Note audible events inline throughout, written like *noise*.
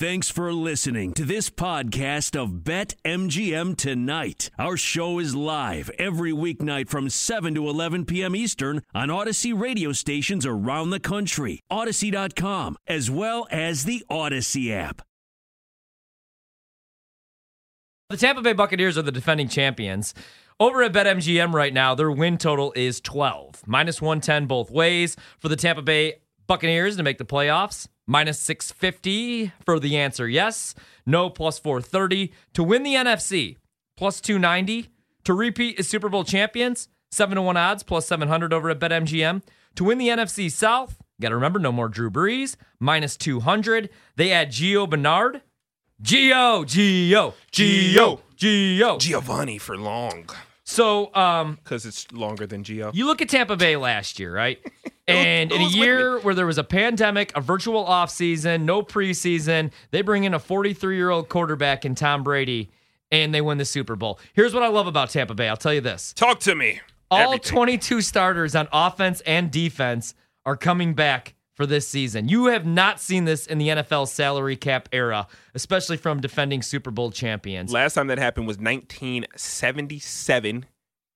Thanks for listening to this podcast of Bet MGM Tonight. Our show is live every weeknight from 7 to 11 p.m. Eastern on Audacy radio stations around the country, Audacy.com, as well as the Audacy app. The Tampa Bay Buccaneers are the defending champions. Over at BetMGM right now, their win total is 12, minus 110 both ways for the Tampa Bay Buccaneers to make the playoffs. Minus 650 for the answer yes. No, plus 430. To win the NFC, plus 290. To repeat as Super Bowl champions, 7 to 1 odds, plus 700 over at BetMGM. To win the NFC South, got to remember, no more Drew Brees, minus 200. They add Gio Bernard. Gio, Gio, Gio, Gio. Giovani for long So, um, because it's longer than Gio. you look at Tampa Bay last year, right? *laughs* And in a year where there was a pandemic, a virtual offseason, no preseason, they bring in a 43 year old quarterback in Tom Brady and they win the Super Bowl. Here's what I love about Tampa Bay I'll tell you this Talk to me. all Everything. 22 starters on offense and defense are coming back for this season. You have not seen this in the NFL salary cap era, especially from defending Super Bowl champions. Last time that happened was 1977,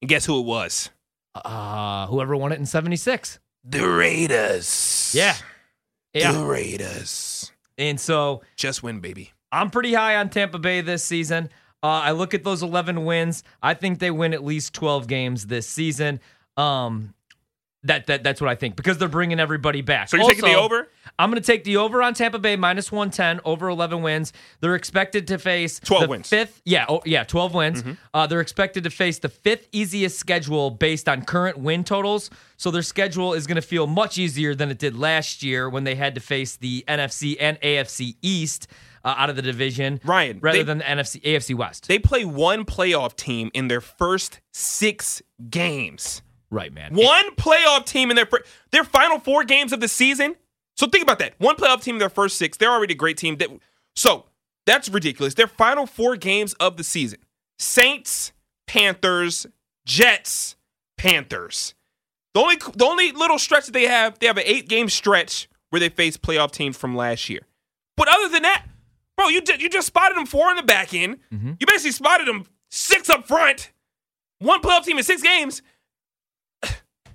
and guess who it was? Uh, whoever won it in 76. The Raiders. Yeah. Yeah. The Raiders. And so Just win, baby. I'm pretty high on Tampa Bay this season. Uh, I look at those 11 wins. I think they win at least 12 games this season. Um, that that that's what I think because they're bringing everybody back. So you're taking the over? I'm going to take the over on Tampa Bay minus 110 over 11 wins. They're expected to face 12 the wins. Fifth, yeah, oh, yeah, 12 wins. Uh, they're expected to face the fifth easiest schedule based on current win totals. So their schedule is going to feel much easier than it did last year when they had to face the NFC and AFC East uh, out of the division, Ryan, rather they- than the NFC AFC West. They play one playoff team in their first six games. Right, man. One playoff team in their fir- their final four games of the season. So think about that. One playoff team in their first six. They're already a great team. That- So that's ridiculous. Their final four games of the season: Saints, Panthers, Jets, Panthers. The only the only little stretch that they have, they have an eight game stretch where they face playoff teams from last year. But other than that, bro, you just, you just spotted them four in the back end. Mm-hmm. You basically spotted them six up front. One playoff team in six games.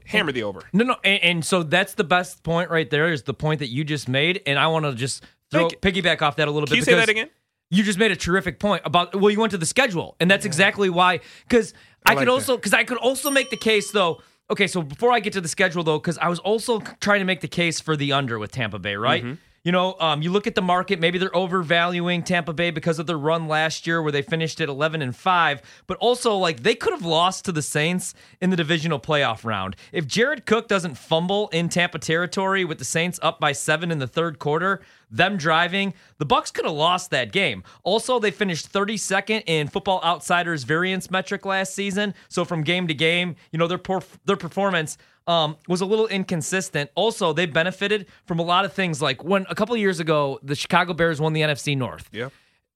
Hammer the over. No, no, and, and so that's the best point right there. Is the point that you just made, and I want to just throw piggyback off that a little Can bit. you say that again? You just made a terrific point about well, you went to the schedule, and that's exactly why. Because I, I could also because I could also make the case though. Okay, so before I get to the schedule though, because I was also trying to make the case for the under with Tampa Bay, right? Mm-hmm. You know, um, you look at the market. Maybe they're overvaluing Tampa Bay because of their run last year, where they finished at eleven and five. But also, like they could have lost to the Saints in the divisional playoff round. If Jared Cook doesn't fumble in Tampa territory with the Saints up by seven in the third quarter, them driving, the Bucs could have lost that game. Also, they finished 32nd in Football Outsiders variance metric last season. So from game to game, you know their perf- their performance um, was a little inconsistent. Also, they benefited from a lot of things. Like when a couple of years ago, the Chicago Bears won the NFC North. Yeah.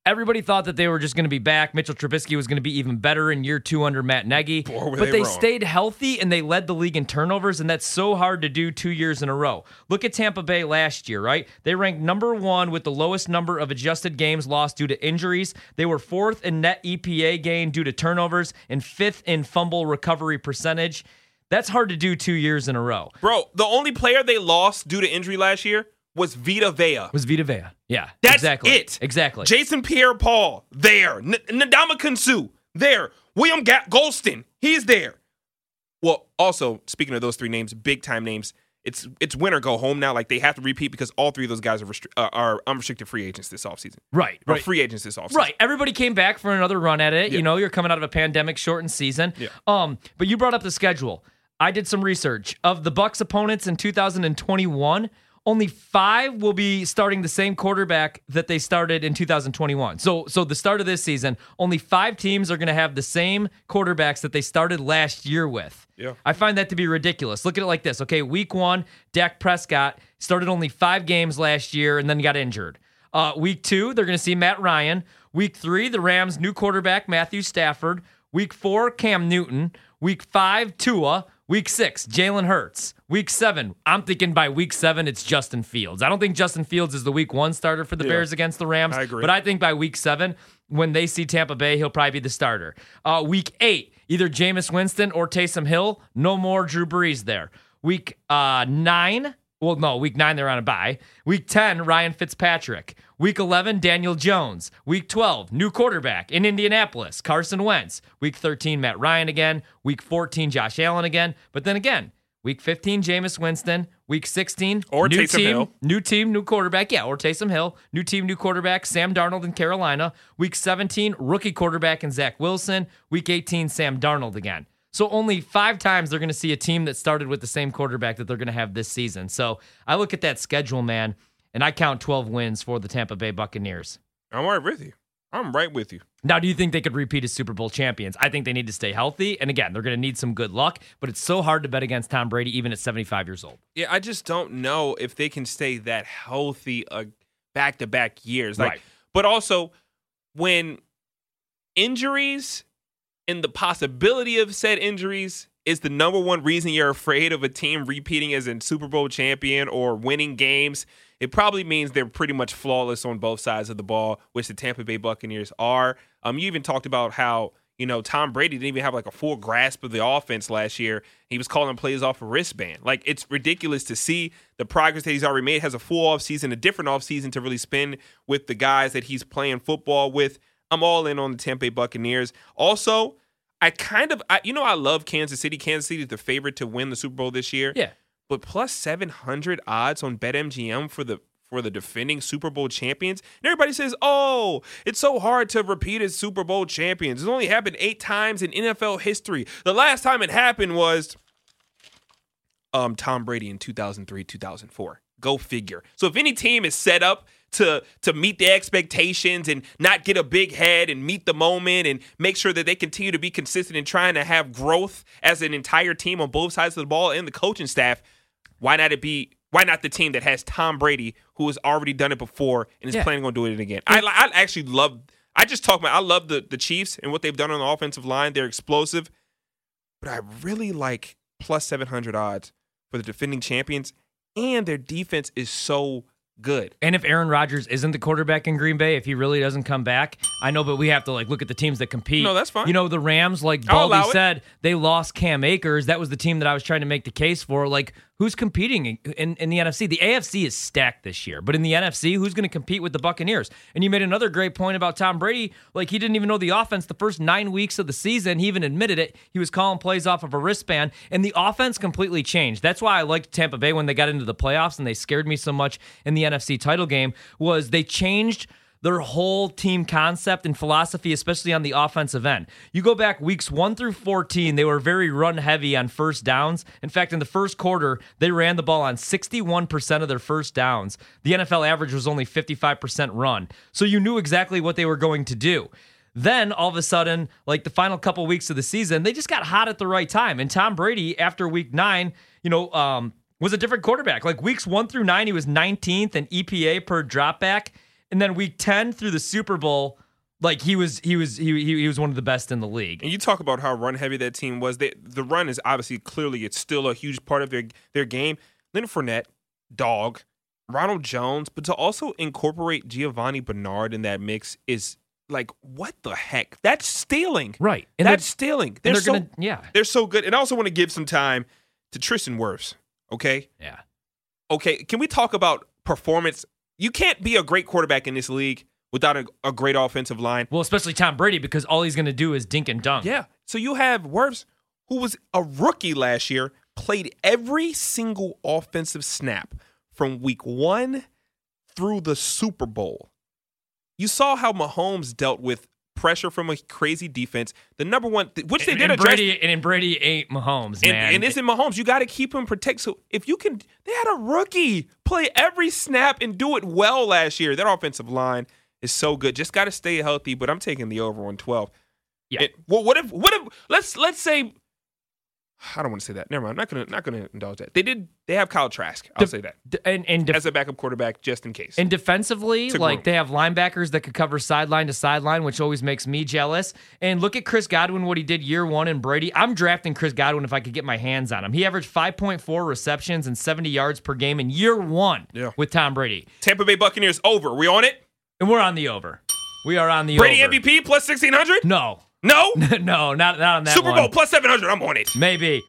Everybody thought that they were just going to be back. Mitchell Trubisky was going to be even better in year two under Matt Nagy. Boy, but they they stayed healthy and they led the league in turnovers, and that's so hard to do two years in a row. Look at Tampa Bay last year, right? They ranked number one with the lowest number of adjusted games lost due to injuries. They were fourth in net EPA gain due to turnovers and fifth in fumble recovery percentage. That's hard to do two years in a row. Bro, the only player they lost due to injury last year was Vita Vea. Was Vita Vea. Yeah. That's exactly. it. Exactly. Jason Pierre Paul, there. N- Ndamukong Suh, there. William Ga- Gholston, he's there. Well, also, speaking of those three names, big time names, it's it's win or go home now. Like they have to repeat because all three of those guys are, restri- uh, are unrestricted free agents this offseason. right. Or Right. free agents this offseason. Right. Everybody came back for another run at it. Yeah. You know, you're coming out of a pandemic shortened season. Yeah. Um, but you brought up the schedule. I did some research. Of the Bucs opponents in 2021, only five will be starting the same quarterback that they started in 2021. So so the start of this season, only five teams are gonna have the same quarterbacks that they started last year with. Yeah. I find that to be ridiculous. Look at it like this. Okay, week one, Dak Prescott started only five games last year and then got injured. Uh, week two, they're going to see Matt Ryan. Week three, the Rams' new quarterback, Matthew Stafford. Week four, Cam Newton. Week five, Tua. Week six, Jalen Hurts. Week seven, I'm thinking by week seven, it's Justin Fields. I don't think Justin Fields is the week one starter for the Yeah. Bears against the Rams. I agree. But I think by week seven, when they see Tampa Bay, he'll probably be the starter. Uh, week eight, either Jameis Winston or Taysom Hill. No more Drew Brees there. Week uh, nine, well, no, week nine, they're on a bye. Week 10, Ryan Fitzpatrick. Week 11, Daniel Jones. Week 12, new quarterback in Indianapolis, Carson Wentz. Week 13, Matt Ryan again. Week 14, Josh Allen again. But then again, week 15, Jameis Winston. Week 16, Or new Taysom team, Hill. new team, new quarterback. Yeah, or Taysom Hill. New team, new quarterback. Sam Darnold in Carolina. Week 17, rookie quarterback and Zach Wilson. Week 18, Sam Darnold again. So only five times they're going to see a team that started with the same quarterback that they're going to have this season. So I look at that schedule, man, and I count 12 wins for the Tampa Bay Buccaneers. I'm right with you. I'm right with you. Now, do you think they could repeat as Super Bowl champions? I think they need to stay healthy. And again, they're going to need some good luck, but it's so hard to bet against Tom Brady even at 75 years old. Yeah, I just don't know if they can stay that healthy back to back years. Like, Right. but also when injuries and the possibility of said injuries is the number one reason you're afraid of a team repeating as a Super Bowl champion or winning games. It probably means they're pretty much flawless on both sides of the ball, which the Tampa Bay Buccaneers are. Um, you even talked about how you know Tom Brady didn't even have like a full grasp of the offense last year. He was calling plays off a wristband. Like it's ridiculous to see the progress that he's already made. Has a full offseason, a different offseason to really spend with the guys that he's playing football with. I'm all in on the Tampa Bay Buccaneers. Also, I kind of, I, you know, I love Kansas City. Kansas City is the favorite to win the Super Bowl this year. Yeah. But plus 700 odds on BetMGM for the for the defending Super Bowl champions. And everybody says, "Oh, it's so hard to repeat as Super Bowl champions. It's only happened 8 times in NFL history. The last time it happened was um Tom Brady in 2003, 2004. Go figure. So if any team is set up to to meet the expectations and not get a big head and meet the moment and make sure that they continue to be consistent in trying to have growth as an entire team on both sides of the ball and the coaching staff, why not it be why not the team that has Tom Brady who has already done it before and is Yeah. planning on doing it again? I I actually love I just talk about I love the the Chiefs and what they've done on the offensive line. They're explosive, but I really like plus 700 odds for the defending champions and their defense is so good. And if Aaron Rodgers isn't the quarterback in Green Bay, if he really doesn't come back, I know, but we have to like look at the teams that compete. No, that's fine. You know, the Rams, like Baldy said, they lost Cam Akers. That was the team that I was trying to make the case for. Like, who's competing in, in, the NFC? The AFC is stacked this year, but in the NFC, who's going to compete with the Buccaneers? And you made another great point about Tom Brady. Like, he didn't even know the offense the first nine weeks of the season. He even admitted it. He was calling plays off of a wristband, and the offense completely changed. That's why I liked Tampa Bay when they got into the playoffs and they scared me so much in the NFC title game. Was they changed their whole team concept and philosophy, especially on the offensive end. You go back weeks one through 14, they were very run heavy on first downs. In fact, in the first quarter, they ran the ball on 61% of their first downs. The NFL average was only 55% run. So you knew exactly what they were going to do. Then all of a sudden, like the final couple weeks of the season, they just got hot at the right time. And Tom Brady, after week nine, you know, um, was a different quarterback. Like weeks one through nine, he was 19th in EPA per dropback, and then week 10 through the Super Bowl, like he was he was he, he, he was one of the best in the league. And you talk about how run heavy that team was. They, the run is obviously clearly it's still a huge part of their their game. Leonard Fournette, dog, Ronald Jones, but to also incorporate Giovani Bernard in that mix is like what the heck? That's stealing. Right. And That's stealing. They're, they're so gonna yeah they're so good. And I also want to give some time to Tristan Wirfs. Okay. yeah okay, can we talk about performance? You can't be a great quarterback in this league without a, a great offensive line. well especially Tom Brady because all he's gonna do is dink and dunk. Yeah. So you have Wirfs, who was a rookie last year, played every single offensive snap from week one through the Super Bowl. You saw how Mahomes dealt with pressure from a crazy defense. The number one, which they and, did and address. Brady and Brady ain't Mahomes, And, man. and it's in Mahomes. You got to keep him protected. So if you can, they had a rookie play every snap and do it well last year. That offensive line is so good. Just got to stay healthy. But I'm taking the over on 12. Yeah. It- well, what if? What if? Let's let's say. I don't want to say that. Never mind. I'm not gonna not gonna indulge that. They did. They have Kyle Trask. I'll say that And and def- as a backup quarterback, just in case. And defensively, like room. they have linebackers that could cover sideline to sideline, which always makes me jealous. And look at Chris Godwin, what he did year one in Brady. I'm drafting Chris Godwin if I could get my hands on him. He averaged 5.4 receptions and 70 yards per game in year one Yeah. with Tom Brady. Tampa Bay Buccaneers over. We on it? And we're on the over. We are on the over. Brady over. MVP plus sixteen hundred? No. No. *laughs* no, not, not on that Super one. Bowl plus seven hundred. I'm on it. Maybe.